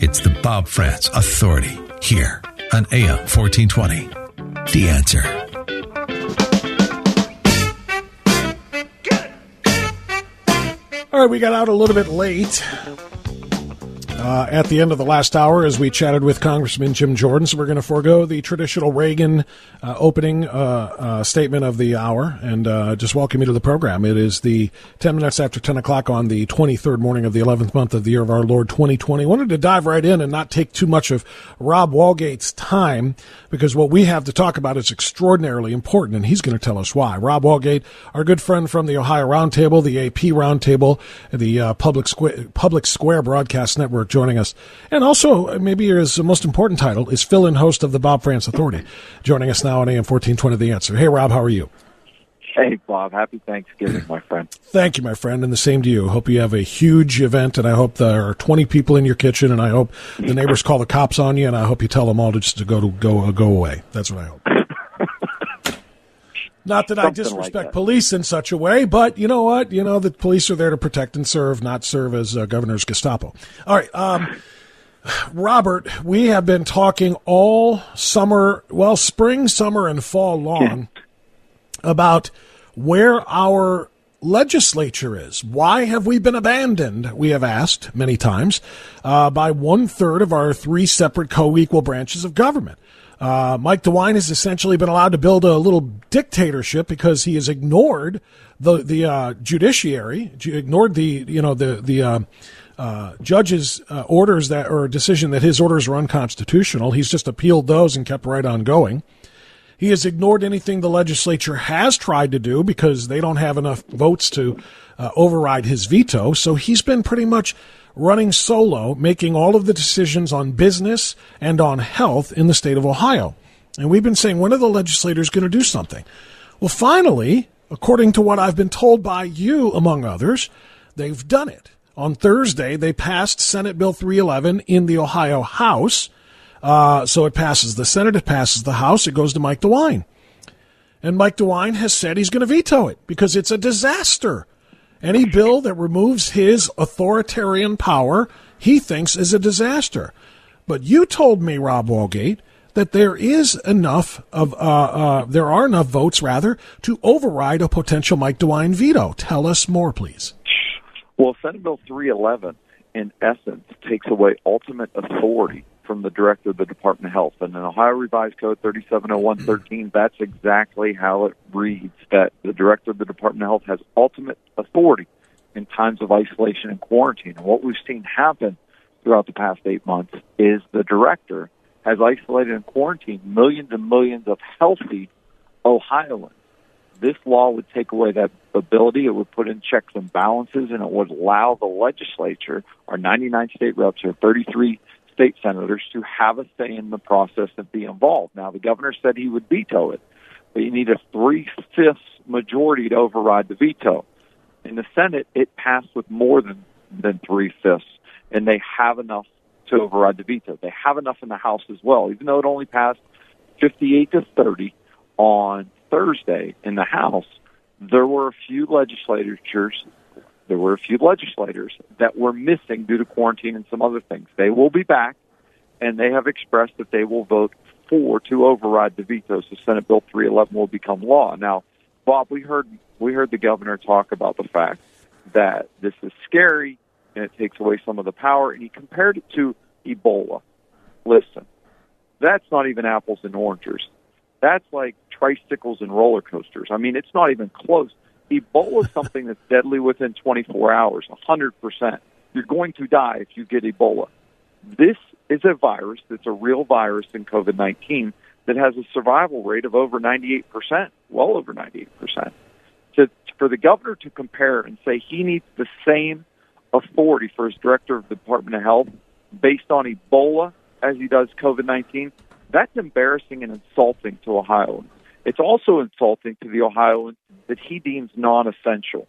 It's the Bob Frantz Authority here on AM 1420. The answer. All right, we got out a little bit late uh, at the end of the last hour as we chatted with Congressman Jim Jordan. So we're going to forego the traditional Reagan uh, opening uh, uh statement of the hour and uh, just welcome you to the program. It is the 10 minutes after 10 o'clock on the 23rd morning of the 11th month of the year of our Lord 2020. I wanted to dive right in and not take too much of Rob Walgate's time because what we have to talk about is extraordinarily important, and he's going to tell us why. Rob Walgate, our good friend from the Ohio Roundtable, the AP Roundtable, the uh, Public, Squ- Public Square Broadcast Network, joining us. And also, maybe his most important title is fill in host of the Bob Frantz Authority, joining us now on AM 1420 The Answer. Hey, Rob, how are you? Hey, Bob. Happy Thanksgiving, my friend. Thank you, my friend, and the same to you. Hope you have a huge event, and I hope there are 20 people in your kitchen, and I hope the neighbors call the cops on you, and I hope you tell them all to just to go to go uh, go away. That's what I hope. Not that I disrespect like that. police in such a way, but you know what? You know the police are there to protect and serve, not serve as uh, governor's Gestapo. All right, um, Robert, we have been talking all summer, well, spring, summer, and fall long about where our legislature is. Why have we been abandoned? We have asked many times uh, by one third of our three separate co equal branches of government. Uh, Mike DeWine has essentially been allowed to build a little dictatorship because he has ignored the the uh, judiciary, ignored the you know the the uh, uh judge's uh, orders that or decision that his orders are unconstitutional. He's just appealed those and kept right on going. He has ignored anything the legislature has tried to do because they don't have enough votes to uh, override his veto. So he's been pretty much running solo, making all of the decisions on business and on health in the state of Ohio. And we've been saying, when are the legislators going to do something? Well, finally, according to what I've been told by you, among others, they've done it. On Thursday, they passed Senate Bill 311 in the Ohio House. Uh, so it passes the Senate, it passes the House, it goes to Mike DeWine. And Mike DeWine has said he's going to veto it because it's a disaster any bill that removes his authoritarian power, he thinks is a disaster. But you told me, Rob Walgate, that there is enough of uh, uh, there are enough votes rather to override a potential Mike DeWine veto. Tell us more, please. Well, Senate Bill 311, in essence, takes away ultimate authority from the director of the Department of Health. And in Ohio Revised Code 370113, that's exactly how it reads that the director of the Department of Health has ultimate authority in times of isolation and quarantine. And what we've seen happen throughout the past eight months is the director has isolated and quarantined millions and millions of healthy Ohioans. This law would take away that ability. It would put in checks and balances, and it would allow the legislature, our 99 state reps, our 33 state senators to have a say in the process and be involved. Now, the governor said he would veto it, but you need a three fifths majority to override the veto. In the Senate, it passed with more than, than three fifths, and they have enough to override the veto. They have enough in the House as well, even though it only passed 58 to 30 on Thursday in the House. There were a few legislatures there were a few legislators that were missing due to quarantine and some other things. They will be back, and they have expressed that they will vote for to override the veto, so Senate Bill 311 will become law. Now, Bob, we heard we heard the governor talk about the fact that this is scary and it takes away some of the power, and he compared it to Ebola. Listen, that's not even apples and oranges. That's like tricycles and roller coasters. I mean, it's not even close. Ebola is something that's deadly within 24 hours, 100%. You're going to die if you get Ebola. This is a virus that's a real virus in COVID 19 that has a survival rate of over 98%, well over 98%. To, for the governor to compare and say he needs the same authority for his director of the Department of Health based on Ebola as he does COVID 19, that's embarrassing and insulting to Ohioans. It's also insulting to the Ohioans that he deems non essential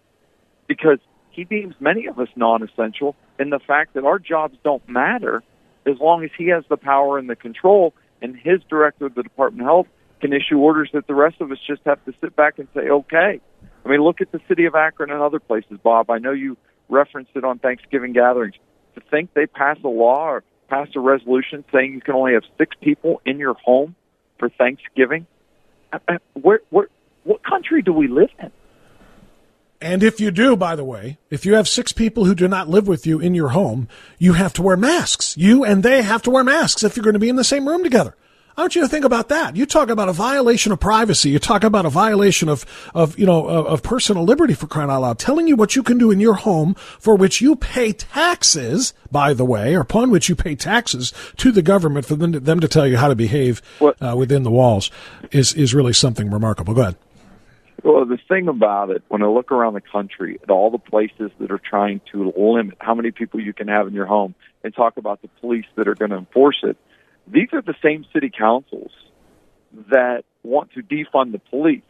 because he deems many of us non essential in the fact that our jobs don't matter as long as he has the power and the control, and his director of the Department of Health can issue orders that the rest of us just have to sit back and say, okay. I mean, look at the city of Akron and other places, Bob. I know you referenced it on Thanksgiving gatherings. to think they pass a law or pass a resolution saying you can only have six people in your home for Thanksgiving? Uh, uh, where, where, what country do we live in? And if you do, by the way, if you have six people who do not live with you in your home, you have to wear masks. You and they have to wear masks if you're going to be in the same room together. I want you to think about that. You talk about a violation of privacy. You talk about a violation of, of you know, of, of, personal liberty for crying out loud. Telling you what you can do in your home for which you pay taxes, by the way, or upon which you pay taxes to the government for them to, them to tell you how to behave uh, within the walls is, is really something remarkable. Go ahead. Well, the thing about it, when I look around the country at all the places that are trying to limit how many people you can have in your home and talk about the police that are going to enforce it, these are the same city councils that want to defund the police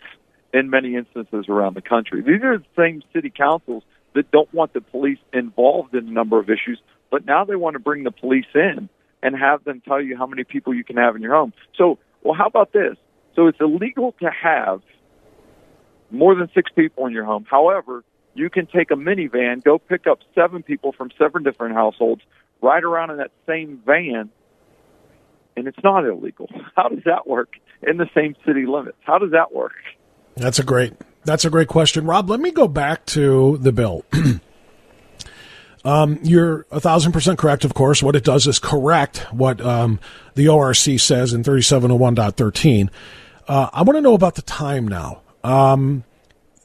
in many instances around the country. These are the same city councils that don't want the police involved in a number of issues, but now they want to bring the police in and have them tell you how many people you can have in your home. So, well, how about this? So it's illegal to have more than six people in your home. However, you can take a minivan, go pick up seven people from seven different households, ride around in that same van, and it's not illegal. How does that work in the same city limits? How does that work? That's a great that's a great question, Rob. Let me go back to the bill. um, you're a thousand percent correct. Of course, what it does is correct what um, the ORC says in 3701.13. Uh, I want to know about the time now. Um,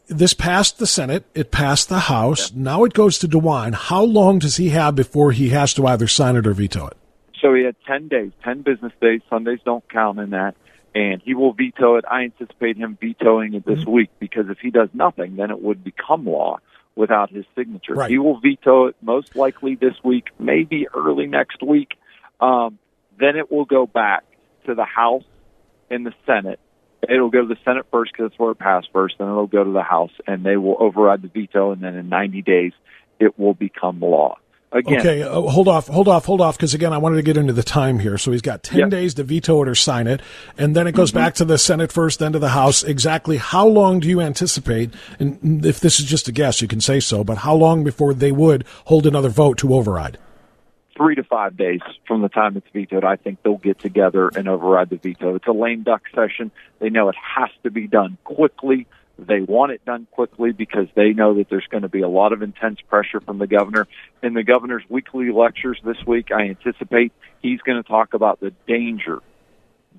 this passed the Senate. It passed the House. Now it goes to DeWine. How long does he have before he has to either sign it or veto it? So he had 10 days, 10 business days. Sundays don't count in that. And he will veto it. I anticipate him vetoing it this mm-hmm. week because if he does nothing, then it would become law without his signature. Right. He will veto it most likely this week, maybe early next week. Um, then it will go back to the House and the Senate. It'll go to the Senate first because that's where it passed first. Then it'll go to the House, and they will override the veto. And then in 90 days, it will become law. Again. Okay, uh, hold off, hold off, hold off, because again, I wanted to get into the time here. So he's got 10 yep. days to veto it or sign it, and then it goes mm-hmm. back to the Senate first, then to the House. Exactly how long do you anticipate, and if this is just a guess, you can say so, but how long before they would hold another vote to override? Three to five days from the time it's vetoed. I think they'll get together and override the veto. It's a lame duck session. They know it has to be done quickly they want it done quickly because they know that there's going to be a lot of intense pressure from the governor. In the governor's weekly lectures this week, I anticipate he's going to talk about the danger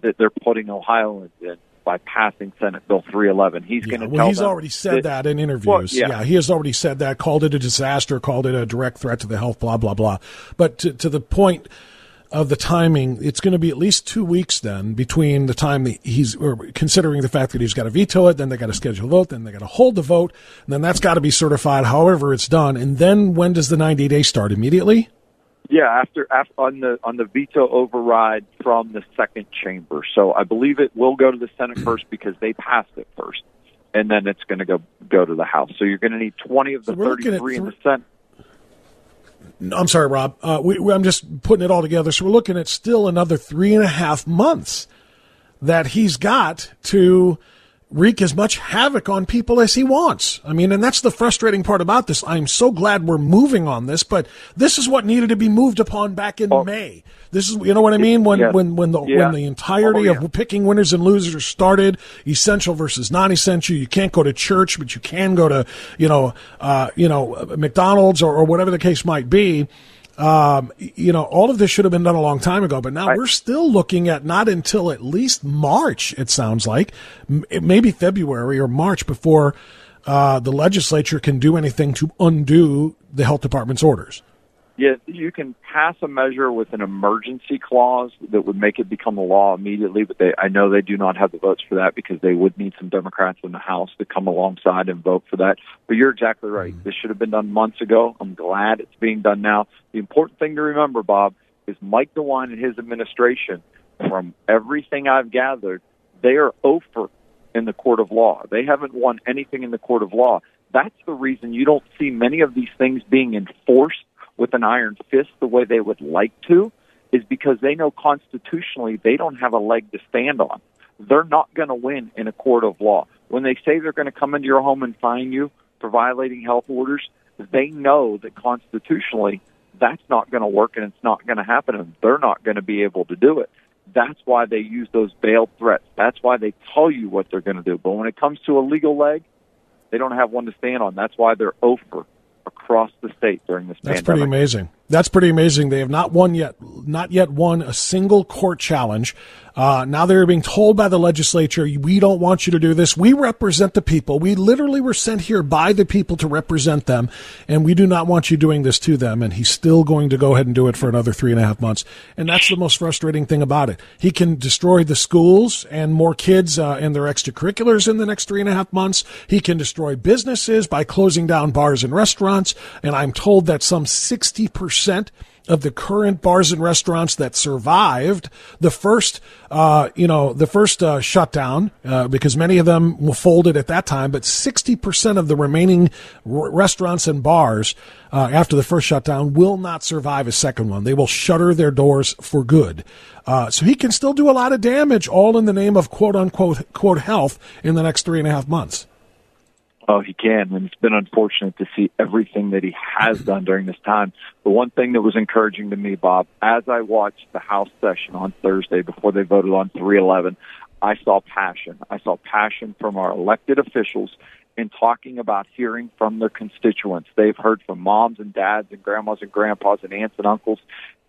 that they're putting Ohio in by passing Senate Bill 311. He's yeah, going to well, he's already said that, that in interviews. Well, yeah. yeah. he has already said that, called it a disaster, called it a direct threat to the health, blah, blah, blah. But to, to the point of the timing, it's going to be at least two weeks then between the time that he's or considering the fact that he's got to veto it, then they got to schedule a vote, then they got to hold the vote, and then that's got to be certified. However, it's done, and then when does the ninety days start? Immediately. Yeah, after, after on the on the veto override from the second chamber. So I believe it will go to the Senate first because they passed it first, and then it's going to go go to the House. So you're going to need 20 of the so 33 in the Senate. I'm sorry, Rob. Uh, we, we, I'm just putting it all together. So we're looking at still another three and a half months that he's got to wreak as much havoc on people as he wants. I mean, and that's the frustrating part about this. I'm so glad we're moving on this, but this is what needed to be moved upon back in oh. May. This is, you know what I mean? When, yes. when, when the, yeah. when the entirety oh, yeah. of picking winners and losers started, essential versus non-essential, you can't go to church, but you can go to, you know, uh, you know, McDonald's or, or whatever the case might be. Um, you know, all of this should have been done a long time ago, but now right. we're still looking at not until at least March, it sounds like, maybe February or March before uh, the legislature can do anything to undo the health department's orders. Yeah, you can pass a measure with an emergency clause that would make it become a law immediately, but they, I know they do not have the votes for that because they would need some Democrats in the House to come alongside and vote for that. But you're exactly right. Mm-hmm. This should have been done months ago. I'm glad it's being done now. The important thing to remember, Bob, is Mike DeWine and his administration, from everything I've gathered, they are over in the court of law. They haven't won anything in the court of law. That's the reason you don't see many of these things being enforced with an iron fist the way they would like to is because they know constitutionally they don't have a leg to stand on. They're not going to win in a court of law. When they say they're going to come into your home and fine you for violating health orders, they know that constitutionally that's not going to work and it's not going to happen and they're not going to be able to do it. That's why they use those veiled threats. That's why they tell you what they're going to do. But when it comes to a legal leg, they don't have one to stand on. That's why they're over across the state during this That's pandemic. pretty amazing. That's pretty amazing. They have not won yet, not yet won a single court challenge. Uh, now they're being told by the legislature, we don't want you to do this. We represent the people. We literally were sent here by the people to represent them, and we do not want you doing this to them. And he's still going to go ahead and do it for another three and a half months. And that's the most frustrating thing about it. He can destroy the schools and more kids uh, and their extracurriculars in the next three and a half months. He can destroy businesses by closing down bars and restaurants. And I'm told that some 60% of the current bars and restaurants that survived the first, uh, you know, the first uh, shutdown, uh, because many of them folded at that time, but 60% of the remaining r- restaurants and bars uh, after the first shutdown will not survive a second one. They will shutter their doors for good. Uh, so he can still do a lot of damage, all in the name of quote unquote quote health in the next three and a half months. Oh, he can, and it's been unfortunate to see everything that he has done during this time. The one thing that was encouraging to me, Bob, as I watched the House session on Thursday before they voted on 311, I saw passion. I saw passion from our elected officials in talking about hearing from their constituents. They've heard from moms and dads and grandmas and grandpas and aunts and uncles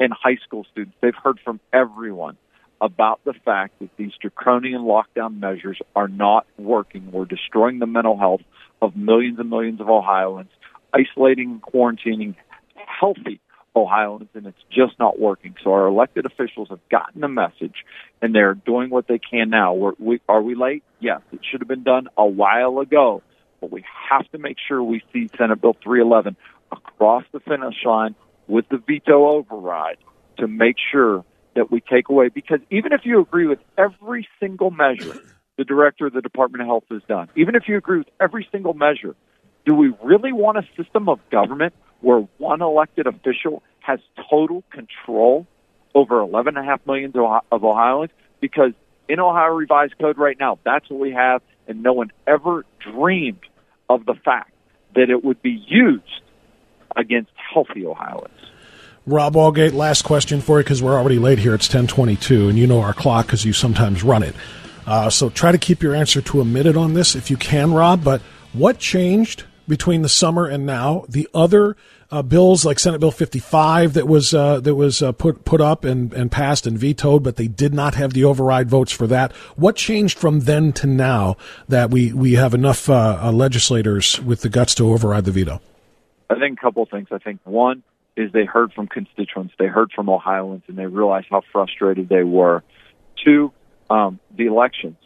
and high school students. They've heard from everyone about the fact that these draconian lockdown measures are not working. We're destroying the mental health of millions and millions of Ohioans, isolating and quarantining healthy Ohioans, and it's just not working. So our elected officials have gotten the message, and they're doing what they can now. We're, we, are we late? Yes, it should have been done a while ago, but we have to make sure we see Senate Bill 311 across the finish line with the veto override to make sure that we take away. Because even if you agree with every single measure the director of the Department of Health has done, even if you agree with every single measure, do we really want a system of government where one elected official has total control over 11.5 million of Ohioans? Because in Ohio Revised Code right now, that's what we have, and no one ever dreamed of the fact that it would be used against healthy Ohioans. Rob Walgate, last question for you because we're already late here. It's 1022, and you know our clock because you sometimes run it. Uh, so try to keep your answer to a minute on this if you can, Rob. But what changed between the summer and now? The other uh, bills, like Senate Bill 55, that was uh, that was uh, put put up and, and passed and vetoed, but they did not have the override votes for that. What changed from then to now that we we have enough uh, uh, legislators with the guts to override the veto? I think a couple things. I think one is they heard from constituents, they heard from Ohioans, and they realized how frustrated they were. Two, um, the elections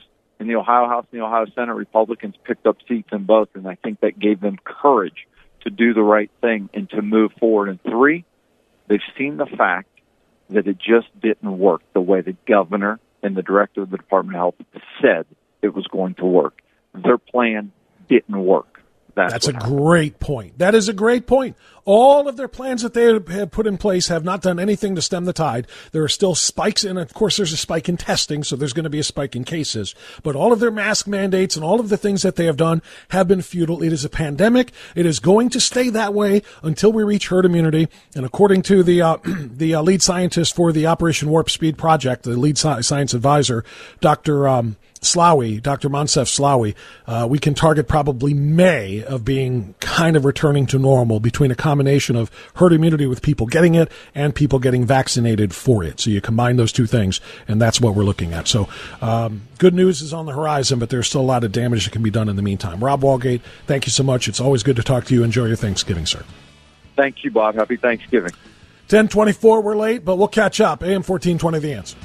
in the Ohio House and the Ohio Senate, Republicans picked up seats in both, and I think that gave them courage to do the right thing and to move forward. And three, they've seen the fact that it just didn't work the way the governor and the director of the Department of Health said it was going to work. Their plan didn't work. That's, That's a happened. great point. That is a great point. All of their plans that they have put in place have not done anything to stem the tide. There are still spikes, and of course, there's a spike in testing, so there's going to be a spike in cases. But all of their mask mandates and all of the things that they have done have been futile. It is a pandemic. It is going to stay that way until we reach herd immunity. And according to the uh, the uh, lead scientist for the Operation Warp Speed project, the lead science advisor, Dr. Um, Slaoui, Dr. Moncef Slaoui, uh, we can target probably May of being kind of returning to normal between a combination of herd immunity with people getting it and people getting vaccinated for it. So you combine those two things, and that's what we're looking at. So um, good news is on the horizon, but there's still a lot of damage that can be done in the meantime. Rob Walgate, thank you so much. It's always good to talk to you. Enjoy your Thanksgiving, sir. Thank you, Bob. Happy Thanksgiving. 1024, we're late, but we'll catch up. AM 1420, the answer.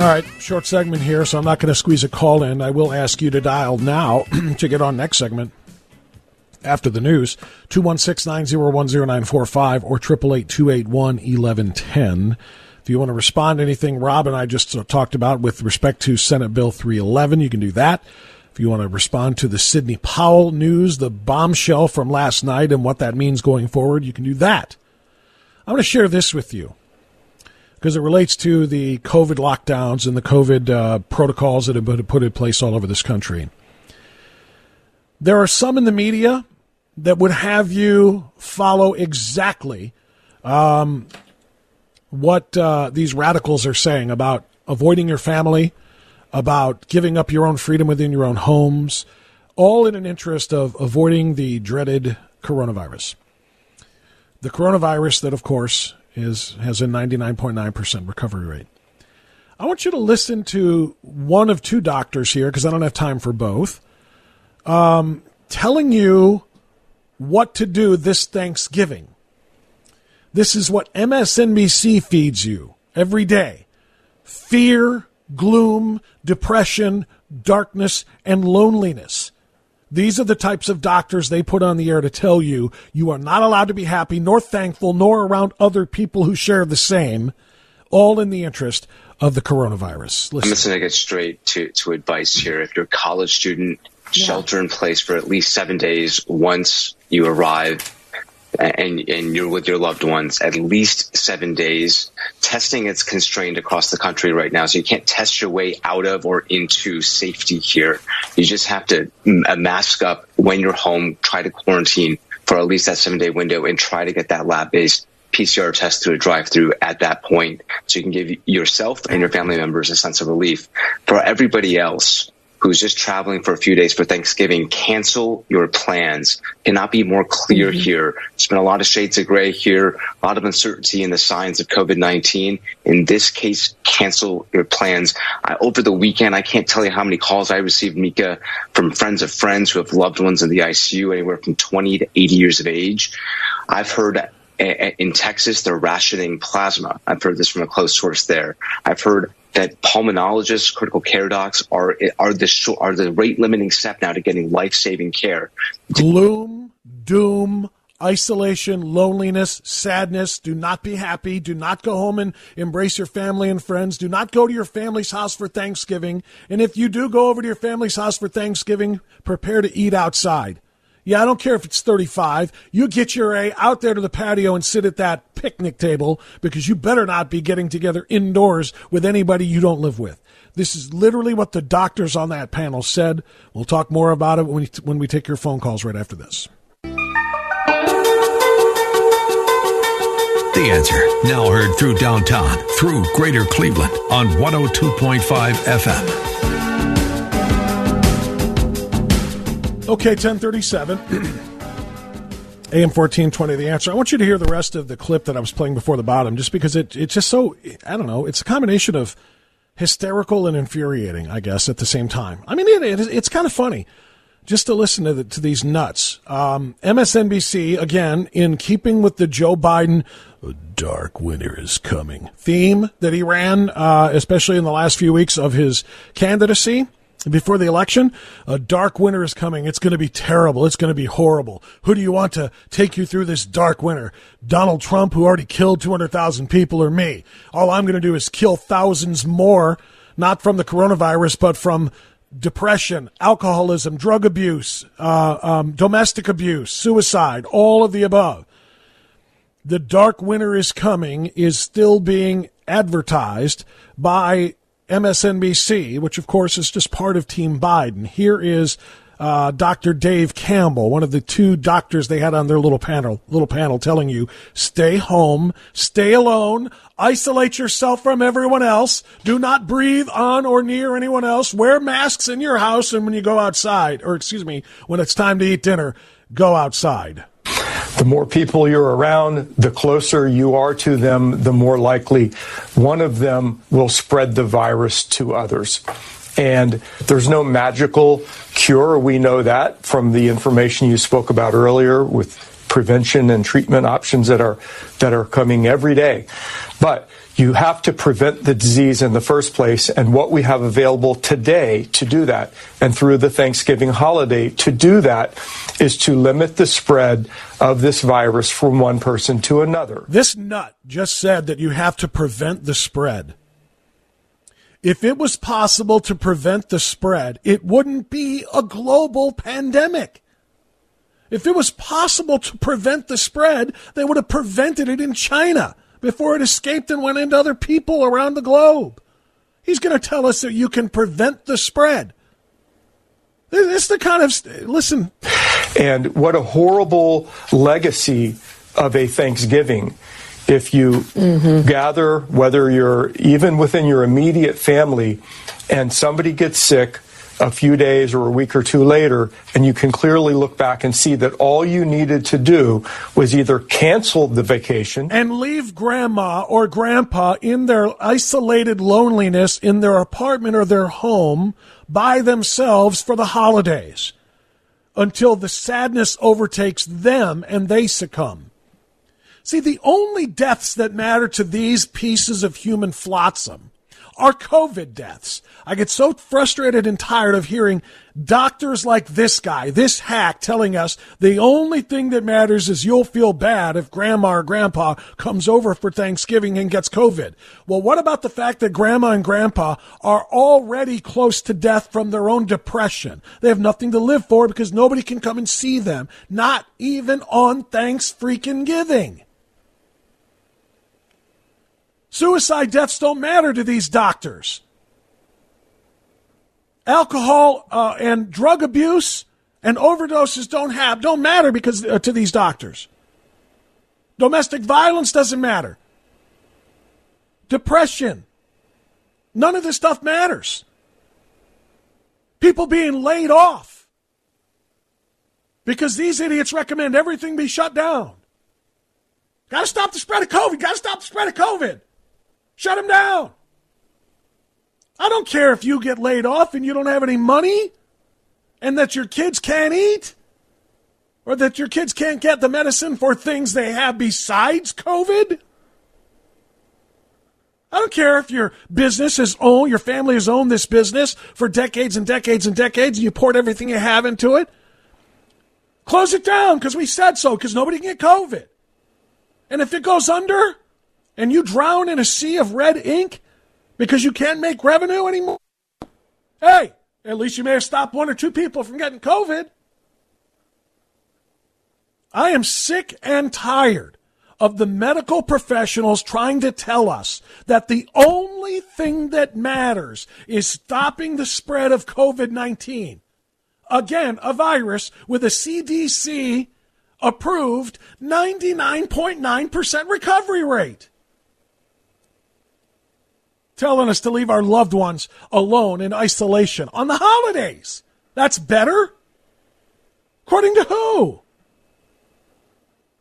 All right, short segment here, so I'm not going to squeeze a call in. I will ask you to dial now to get on next segment after the news 216 901 0945 or 888 281 1110. If you want to respond to anything Rob and I just talked about with respect to Senate Bill 311, you can do that. If you want to respond to the Sidney Powell news, the bombshell from last night, and what that means going forward, you can do that. I'm going to share this with you. Because it relates to the COVID lockdowns and the COVID uh, protocols that have been put in place all over this country. There are some in the media that would have you follow exactly um, what uh, these radicals are saying about avoiding your family, about giving up your own freedom within your own homes, all in an interest of avoiding the dreaded coronavirus. The coronavirus that, of course, is has a 99.9% recovery rate. I want you to listen to one of two doctors here because I don't have time for both, um, telling you what to do this Thanksgiving. This is what MSNBC feeds you every day fear, gloom, depression, darkness, and loneliness. These are the types of doctors they put on the air to tell you you are not allowed to be happy, nor thankful, nor around other people who share the same, all in the interest of the coronavirus. Listen. I'm just going to get straight to, to advice here. If you're a college student, yeah. shelter in place for at least seven days once you arrive and and you're with your loved ones at least seven days. Testing is constrained across the country right now, so you can't test your way out of or into safety here. You just have to mm, uh, mask up when you're home, try to quarantine for at least that seven day window, and try to get that lab based PCR test through a drive through at that point, so you can give yourself and your family members a sense of relief. For everybody else, who's just traveling for a few days for Thanksgiving, cancel your plans. Cannot be more clear mm-hmm. here. There's been a lot of shades of gray here, a lot of uncertainty in the signs of COVID-19. In this case, cancel your plans. I, over the weekend, I can't tell you how many calls I received, Mika, from friends of friends who have loved ones in the ICU, anywhere from 20 to 80 years of age. I've heard in Texas, they're rationing plasma. I've heard this from a close source there. I've heard that pulmonologists, critical care docs are are the are the rate limiting step now to getting life saving care. Gloom, doom, isolation, loneliness, sadness. Do not be happy. Do not go home and embrace your family and friends. Do not go to your family's house for Thanksgiving. And if you do go over to your family's house for Thanksgiving, prepare to eat outside. Yeah, I don't care if it's 35. You get your A out there to the patio and sit at that picnic table because you better not be getting together indoors with anybody you don't live with. This is literally what the doctors on that panel said. We'll talk more about it when we, when we take your phone calls right after this. The answer, now heard through downtown, through greater Cleveland on 102.5 FM. Okay, 1037. AM 1420, the answer. I want you to hear the rest of the clip that I was playing before the bottom, just because it, it's just so, I don't know, it's a combination of hysterical and infuriating, I guess, at the same time. I mean, it, it, it's kind of funny just to listen to, the, to these nuts. Um, MSNBC, again, in keeping with the Joe Biden dark winter is coming theme that he ran, uh, especially in the last few weeks of his candidacy before the election, a dark winter is coming. It's going to be terrible. It's going to be horrible. Who do you want to take you through this dark winter? Donald Trump, who already killed 200,000 people, or me? All I'm going to do is kill thousands more, not from the coronavirus, but from depression, alcoholism, drug abuse, uh, um, domestic abuse, suicide, all of the above. The dark winter is coming is still being advertised by MSNBC, which of course is just part of Team Biden. Here is uh, Dr. Dave Campbell, one of the two doctors they had on their little panel, little panel, telling you stay home, stay alone, isolate yourself from everyone else, do not breathe on or near anyone else, wear masks in your house, and when you go outside, or excuse me, when it's time to eat dinner, go outside. The more people you're around, the closer you are to them, the more likely one of them will spread the virus to others. And there's no magical cure. We know that from the information you spoke about earlier with prevention and treatment options that are that are coming every day. But you have to prevent the disease in the first place, and what we have available today to do that, and through the Thanksgiving holiday to do that, is to limit the spread of this virus from one person to another. This nut just said that you have to prevent the spread. If it was possible to prevent the spread, it wouldn't be a global pandemic. If it was possible to prevent the spread, they would have prevented it in China before it escaped and went into other people around the globe. He's going to tell us that you can prevent the spread. This is the kind of listen. And what a horrible legacy of a Thanksgiving. If you mm-hmm. gather, whether you're even within your immediate family, and somebody gets sick, a few days or a week or two later, and you can clearly look back and see that all you needed to do was either cancel the vacation and leave grandma or grandpa in their isolated loneliness in their apartment or their home by themselves for the holidays until the sadness overtakes them and they succumb. See, the only deaths that matter to these pieces of human flotsam are COVID deaths. I get so frustrated and tired of hearing doctors like this guy, this hack, telling us the only thing that matters is you'll feel bad if grandma or grandpa comes over for Thanksgiving and gets COVID. Well, what about the fact that grandma and grandpa are already close to death from their own depression? They have nothing to live for because nobody can come and see them, not even on Thanks freaking giving. Suicide deaths don't matter to these doctors. Alcohol uh, and drug abuse and overdoses don't have don't matter because uh, to these doctors. Domestic violence doesn't matter. Depression. None of this stuff matters. People being laid off because these idiots recommend everything be shut down. Got to stop the spread of COVID. Got to stop the spread of COVID. Shut him down. I don't care if you get laid off and you don't have any money and that your kids can't eat or that your kids can't get the medicine for things they have besides COVID. I don't care if your business is owned, your family has owned this business for decades and decades and decades, and you poured everything you have into it. Close it down because we said so, because nobody can get COVID. And if it goes under, and you drown in a sea of red ink because you can't make revenue anymore? Hey, at least you may have stopped one or two people from getting COVID. I am sick and tired of the medical professionals trying to tell us that the only thing that matters is stopping the spread of COVID 19. Again, a virus with a CDC approved 99.9% recovery rate telling us to leave our loved ones alone in isolation on the holidays. That's better? According to who?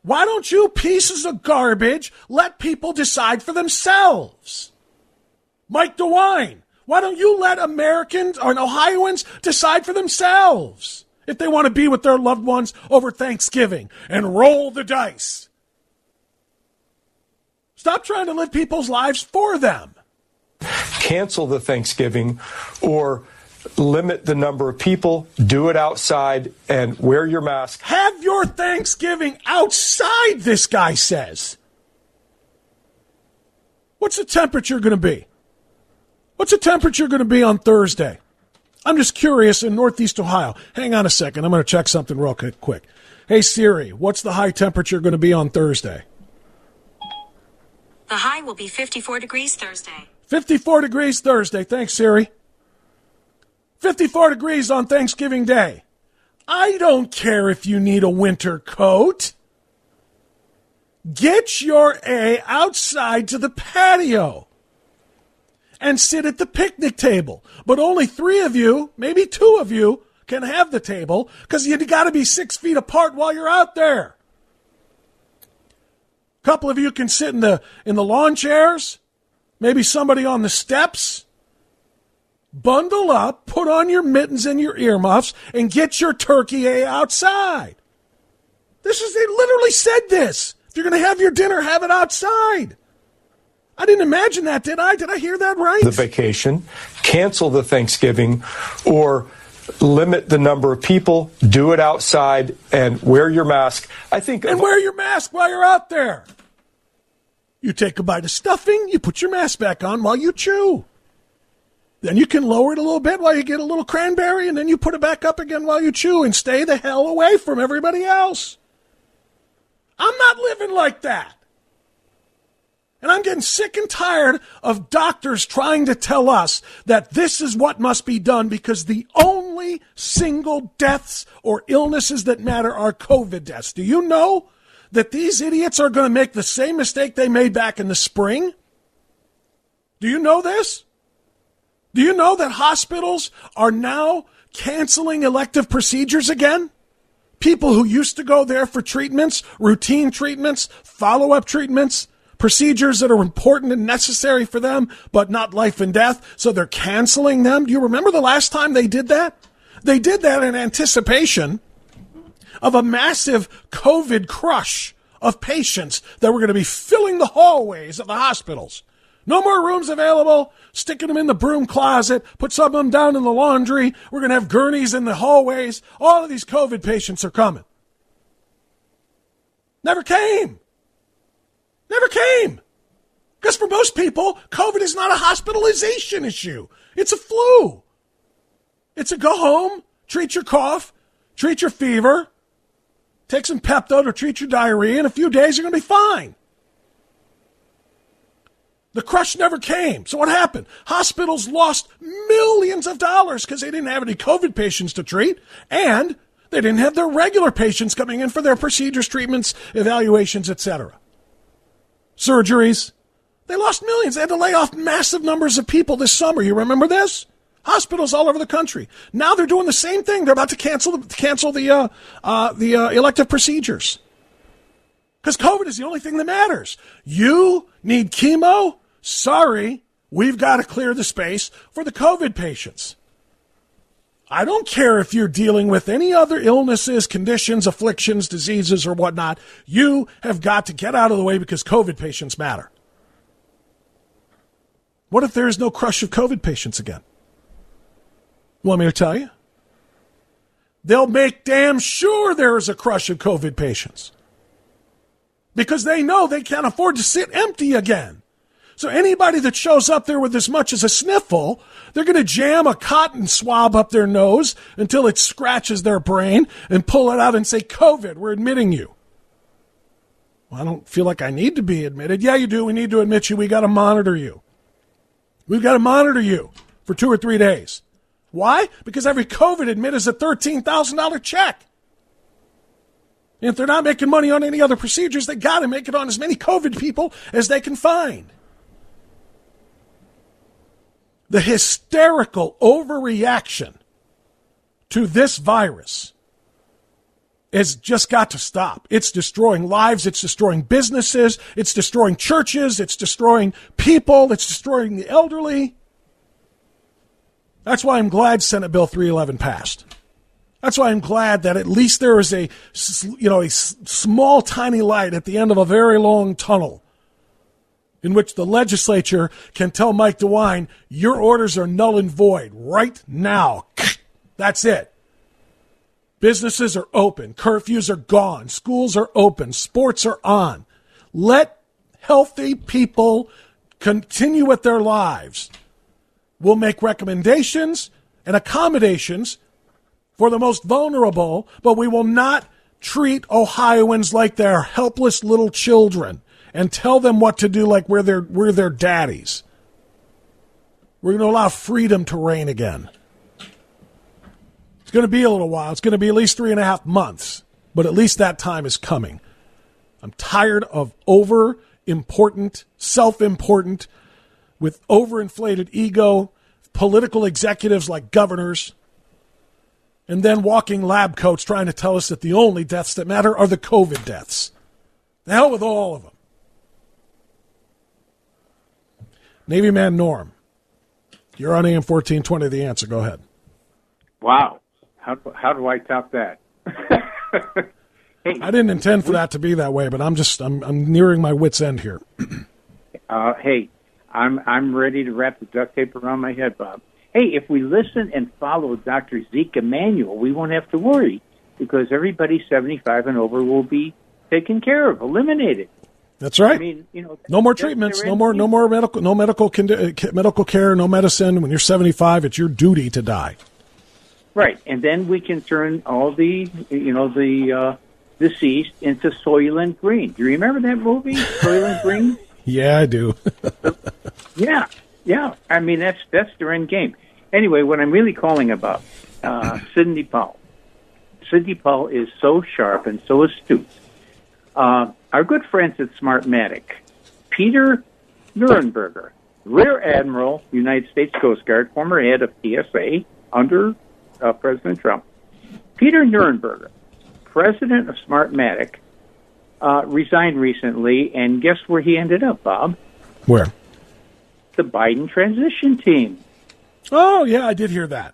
Why don't you pieces of garbage let people decide for themselves? Mike DeWine, why don't you let Americans or Ohioans decide for themselves if they want to be with their loved ones over Thanksgiving and roll the dice? Stop trying to live people's lives for them cancel the Thanksgiving or limit the number of people, do it outside, and wear your mask. Have your Thanksgiving outside, this guy says. What's the temperature going to be? What's the temperature going to be on Thursday? I'm just curious in Northeast Ohio. Hang on a second. I'm going to check something real quick. Hey, Siri, what's the high temperature going to be on Thursday? The high will be 54 degrees Thursday. 54 degrees Thursday. Thanks, Siri. 54 degrees on Thanksgiving Day. I don't care if you need a winter coat. Get your A outside to the patio and sit at the picnic table. But only three of you, maybe two of you, can have the table because you got to be six feet apart while you're out there. A couple of you can sit in the in the lawn chairs maybe somebody on the steps. Bundle up, put on your mittens and your earmuffs, and get your turkey outside. This is, they literally said this. If you're going to have your dinner, have it outside. I didn't imagine that, did I? Did I hear that right? The vacation, cancel the Thanksgiving, or limit the number of people, do it outside, and wear your mask. I think. And wear your mask while you're out there. You take a bite of stuffing, you put your mask back on while you chew. Then you can lower it a little bit while you get a little cranberry, and then you put it back up again while you chew and stay the hell away from everybody else. I'm not living like that. And I'm getting sick and tired of doctors trying to tell us that this is what must be done because the only single deaths or illnesses that matter are COVID deaths. Do you know that these idiots are going to make the same mistake they made back in the spring? Do you know this? Do you know that hospitals are now canceling elective procedures again? People who used to go there for treatments, routine treatments, follow up treatments, procedures that are important and necessary for them, but not life and death, so they're canceling them. Do you remember the last time they did that? They did that in anticipation of a massive COVID crush of patients that were going to be filling the hallways of the hospitals. No more rooms available. Sticking them in the broom closet. Put some of them down in the laundry. We're going to have gurneys in the hallways. All of these COVID patients are coming. Never came. Never came. Because for most people, COVID is not a hospitalization issue. It's a flu. It's a go home, treat your cough, treat your fever, take some Pepto to treat your diarrhea. In a few days, you're going to be fine. The crush never came. So what happened? Hospitals lost millions of dollars because they didn't have any COVID patients to treat and they didn't have their regular patients coming in for their procedures, treatments, evaluations, etc. Surgeries. They lost millions. They had to lay off massive numbers of people this summer. You remember this? Hospitals all over the country. Now they're doing the same thing. They're about to cancel the, cancel the uh, uh, the uh, elective procedures because COVID is the only thing that matters. You need chemo. Sorry, we've got to clear the space for the COVID patients. I don't care if you're dealing with any other illnesses, conditions, afflictions, diseases, or whatnot. You have got to get out of the way because COVID patients matter. What if there is no crush of COVID patients again? Want me to tell you? They'll make damn sure there is a crush of COVID patients because they know they can't afford to sit empty again. So anybody that shows up there with as much as a sniffle, they're going to jam a cotton swab up their nose until it scratches their brain and pull it out and say, COVID, we're admitting you. Well, I don't feel like I need to be admitted. Yeah, you do. We need to admit you. We got to monitor you. We've got to monitor you for two or three days. Why? Because every COVID admit is a $13,000 check. And if they're not making money on any other procedures, they got to make it on as many COVID people as they can find. The hysterical overreaction to this virus has just got to stop. It's destroying lives. It's destroying businesses. It's destroying churches. It's destroying people. It's destroying the elderly. That's why I'm glad Senate Bill 311 passed. That's why I'm glad that at least there is a, you know, a small, tiny light at the end of a very long tunnel in which the legislature can tell Mike DeWine, your orders are null and void right now. That's it. Businesses are open. Curfews are gone. Schools are open. Sports are on. Let healthy people continue with their lives. We'll make recommendations and accommodations for the most vulnerable, but we will not treat Ohioans like they're helpless little children and tell them what to do like we're their, we're their daddies. We're going to allow freedom to reign again. It's going to be a little while. It's going to be at least three and a half months, but at least that time is coming. I'm tired of over important, self important, with overinflated ego, political executives like governors, and then walking lab coats trying to tell us that the only deaths that matter are the COVID deaths. The hell with all of them. Navy man Norm, you're on AM 1420. The answer. Go ahead. Wow. How, how do I top that? hey, I didn't intend for that to be that way, but I'm just I'm, I'm nearing my wits end here. uh, hey, I'm I'm ready to wrap the duct tape around my head, Bob. Hey, if we listen and follow Dr. Zeke Emanuel, we won't have to worry because everybody 75 and over will be taken care of, eliminated. That's right. I mean, you know, no more treatments, no more, no more medical, no medical, uh, medical care, no medicine. When you're 75, it's your duty to die. Right, and then we can turn all the, you know, the uh, deceased into Soylent Green. Do you remember that movie, Soylent Green? Yeah, I do. Yeah, yeah. I mean, that's that's their end game. Anyway, what I'm really calling about, uh, Sidney Powell. Sidney Powell is so sharp and so astute. Uh, our good friends at Smartmatic, Peter Nurenberger, Rear Admiral, United States Coast Guard, former head of TSA under uh, President Trump. Peter Nurenberger, president of Smartmatic, uh, resigned recently, and guess where he ended up, Bob? Where? The Biden transition team. Oh, yeah, I did hear that.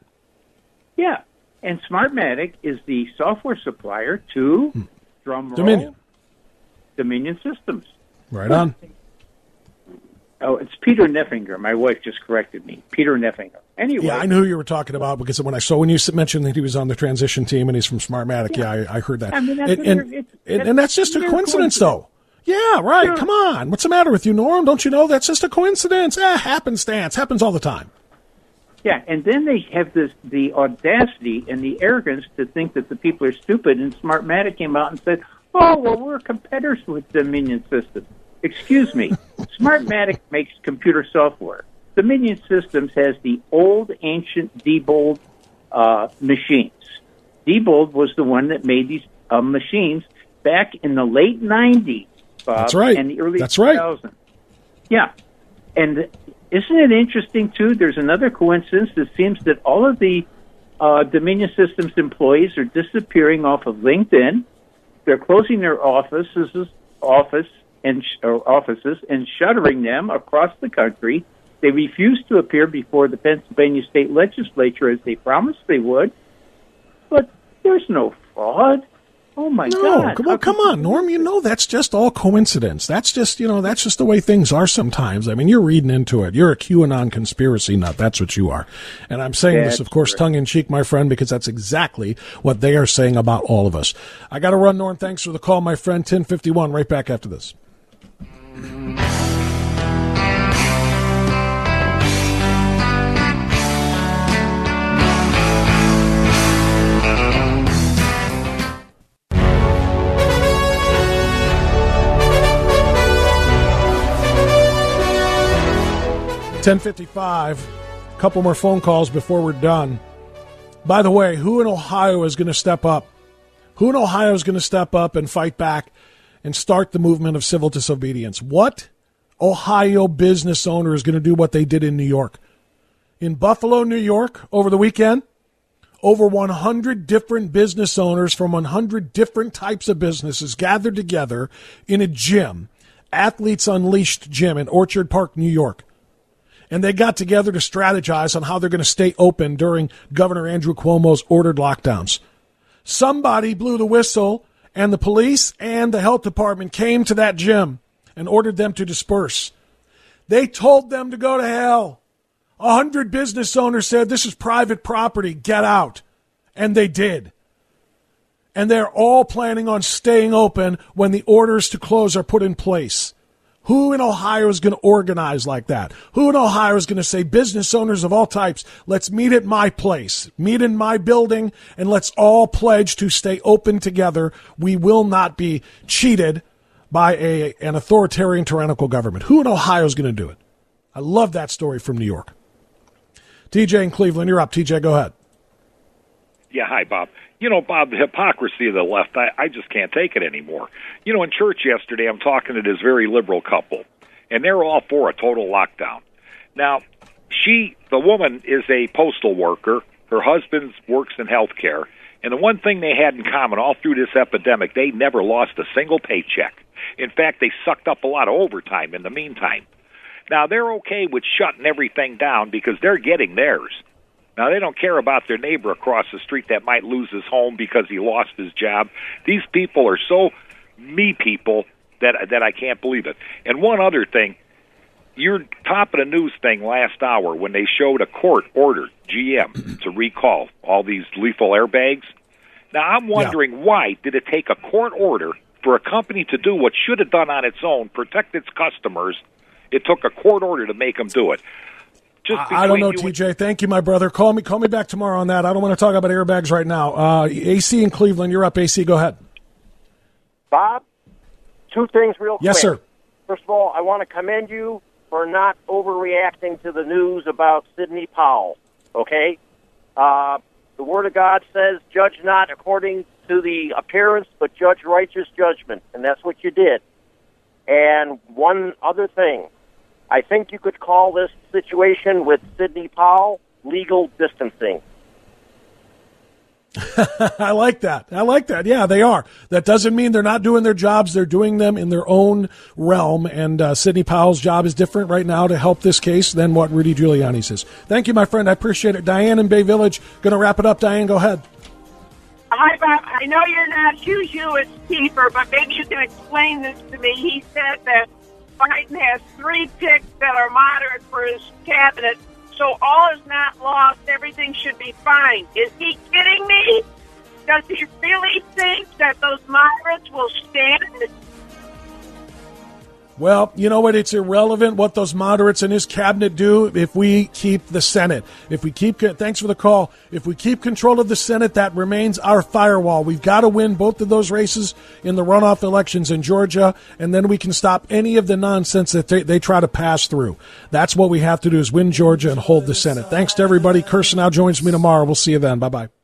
Yeah, and Smartmatic is the software supplier to hmm. drum roll, Dominion. Dominion Systems. Right on. Oh, it's Peter Neffenger. My wife just corrected me. Peter Neffenger. Anyway, Yeah, I knew who you were talking about because when I saw when you mentioned that he was on the transition team and he's from Smartmatic, yeah, I, I heard that. I mean, that's and, and, that's and that's just a coincidence, coincidence. though. Yeah, right. Sure. Come on. What's the matter with you, Norm? Don't you know that's just a coincidence? Eh, happenstance. Happens all the time. Yeah, and then they have this the audacity and the arrogance to think that the people are stupid. And Smartmatic came out and said, "Oh, well, we're competitors with Dominion Systems." Excuse me, Smartmatic makes computer software. Dominion Systems has the old, ancient Diebold uh, machines. Diebold was the one that made these uh, machines back in the late '90s, Bob, That's right. and the early That's right. 2000s. Yeah, and isn't it interesting too? There's another coincidence. It seems that all of the uh, Dominion Systems employees are disappearing off of LinkedIn. They're closing their offices, office and sh- offices, and shuttering them across the country. They refuse to appear before the Pennsylvania state legislature as they promised they would. But there's no fraud. Oh my No, God! come on, come on, Norm. You know that's just all coincidence. That's just you know that's just the way things are sometimes. I mean, you're reading into it. You're a QAnon conspiracy nut. That's what you are. And I'm saying this, of course, tongue in cheek, my friend, because that's exactly what they are saying about all of us. I got to run, Norm. Thanks for the call, my friend. Ten fifty one. Right back after this. Ten fifty five. A couple more phone calls before we're done. By the way, who in Ohio is going to step up? Who in Ohio is going to step up and fight back and start the movement of civil disobedience? What Ohio business owner is going to do what they did in New York? In Buffalo, New York, over the weekend, over 100 different business owners from 100 different types of businesses gathered together in a gym, Athletes Unleashed gym in Orchard Park, New York and they got together to strategize on how they're going to stay open during Governor Andrew Cuomo's ordered lockdowns. Somebody blew the whistle, and the police and the health department came to that gym and ordered them to disperse. They told them to go to hell. A hundred business owners said, This is private property, get out. And they did. And they're all planning on staying open when the orders to close are put in place. Who in Ohio is going to organize like that? Who in Ohio is going to say, business owners of all types, let's meet at my place, meet in my building, and let's all pledge to stay open together. We will not be cheated by a, an authoritarian tyrannical government. Who in Ohio is going to do it? I love that story from New York. TJ in Cleveland, you're up. TJ, go ahead. Yeah, hi, Bob. You know, Bob, the hypocrisy of the left, I, I just can't take it anymore. You know, in church yesterday, I'm talking to this very liberal couple, and they're all for a total lockdown. Now, she, the woman, is a postal worker. Her husband works in healthcare. And the one thing they had in common all through this epidemic, they never lost a single paycheck. In fact, they sucked up a lot of overtime in the meantime. Now, they're okay with shutting everything down because they're getting theirs. Now they don't care about their neighbor across the street that might lose his home because he lost his job. These people are so me people that that I can't believe it. And one other thing, your top of the news thing last hour when they showed a court ordered GM to recall all these lethal airbags. Now I'm wondering why did it take a court order for a company to do what should have done on its own, protect its customers? It took a court order to make them do it. Just I don't know, you and- TJ. Thank you, my brother. Call me. Call me back tomorrow on that. I don't want to talk about airbags right now. Uh, AC in Cleveland, you're up. AC, go ahead. Bob, two things real Yes, quick. Yes, sir. First of all, I want to commend you for not overreacting to the news about Sidney Powell. Okay? Uh, the Word of God says, judge not according to the appearance, but judge righteous judgment. And that's what you did. And one other thing. I think you could call this situation with Sidney Powell legal distancing. I like that. I like that. Yeah, they are. That doesn't mean they're not doing their jobs. They're doing them in their own realm. And uh, Sidney Powell's job is different right now to help this case than what Rudy Giuliani's is. Thank you, my friend. I appreciate it. Diane in Bay Village. Going to wrap it up. Diane, go ahead. Hi, Bob. I know you're not Hugh Hewitt's keeper, but maybe you can explain this to me. He said that Biden has three picks that are moderate for his cabinet so all is not lost. Everything should be fine. Is he kidding me? Does he really think that those moderates will stand? Well, you know what? It's irrelevant what those moderates in his cabinet do if we keep the Senate. If we keep, thanks for the call. If we keep control of the Senate, that remains our firewall. We've got to win both of those races in the runoff elections in Georgia, and then we can stop any of the nonsense that they, they try to pass through. That's what we have to do is win Georgia and hold the Senate. Thanks to everybody. Kirsten now joins me tomorrow. We'll see you then. Bye bye.